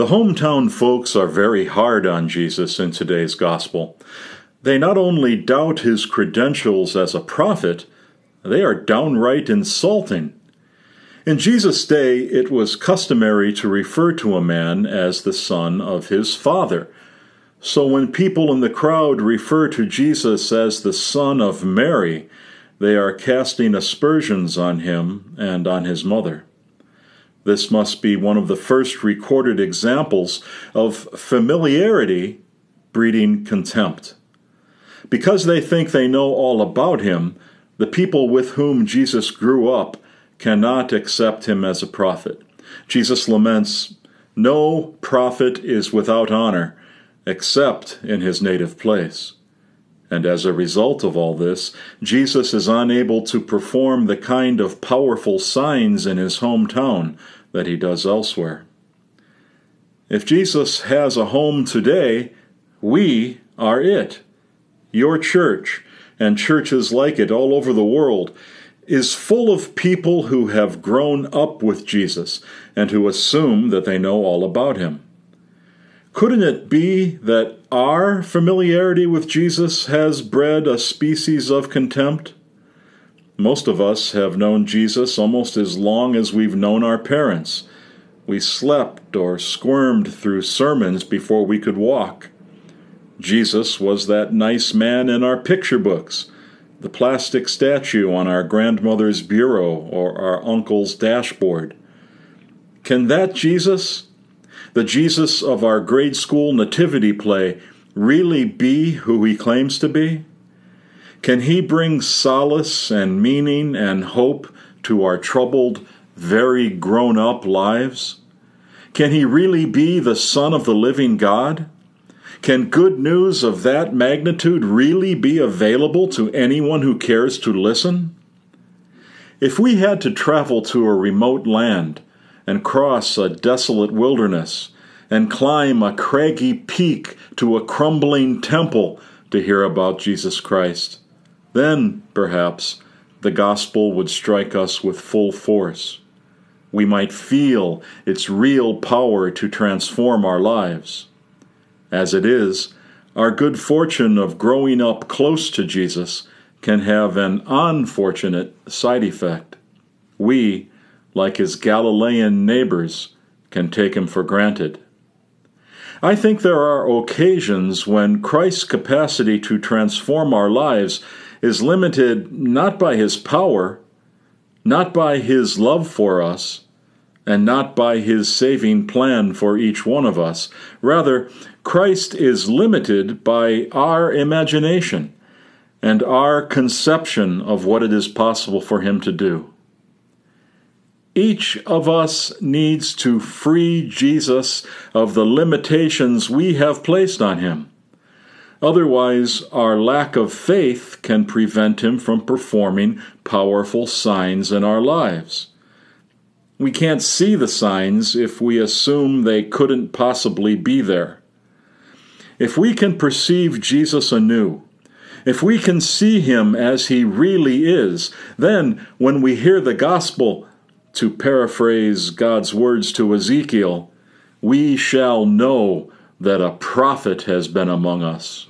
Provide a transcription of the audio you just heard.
The hometown folks are very hard on Jesus in today's gospel. They not only doubt his credentials as a prophet, they are downright insulting. In Jesus' day, it was customary to refer to a man as the son of his father. So when people in the crowd refer to Jesus as the son of Mary, they are casting aspersions on him and on his mother. This must be one of the first recorded examples of familiarity breeding contempt. Because they think they know all about him, the people with whom Jesus grew up cannot accept him as a prophet. Jesus laments, No prophet is without honor, except in his native place. And as a result of all this, Jesus is unable to perform the kind of powerful signs in his hometown that he does elsewhere. If Jesus has a home today, we are it. Your church, and churches like it all over the world, is full of people who have grown up with Jesus and who assume that they know all about him. Couldn't it be that our familiarity with Jesus has bred a species of contempt? Most of us have known Jesus almost as long as we've known our parents. We slept or squirmed through sermons before we could walk. Jesus was that nice man in our picture books, the plastic statue on our grandmother's bureau or our uncle's dashboard. Can that Jesus, the Jesus of our grade school nativity play really be who he claims to be? Can he bring solace and meaning and hope to our troubled, very grown up lives? Can he really be the Son of the living God? Can good news of that magnitude really be available to anyone who cares to listen? If we had to travel to a remote land, and cross a desolate wilderness, and climb a craggy peak to a crumbling temple to hear about Jesus Christ. Then, perhaps, the gospel would strike us with full force. We might feel its real power to transform our lives. As it is, our good fortune of growing up close to Jesus can have an unfortunate side effect. We, like his Galilean neighbors, can take him for granted. I think there are occasions when Christ's capacity to transform our lives is limited not by his power, not by his love for us, and not by his saving plan for each one of us. Rather, Christ is limited by our imagination and our conception of what it is possible for him to do. Each of us needs to free Jesus of the limitations we have placed on him. Otherwise, our lack of faith can prevent him from performing powerful signs in our lives. We can't see the signs if we assume they couldn't possibly be there. If we can perceive Jesus anew, if we can see him as he really is, then when we hear the gospel, to paraphrase God's words to Ezekiel, we shall know that a prophet has been among us.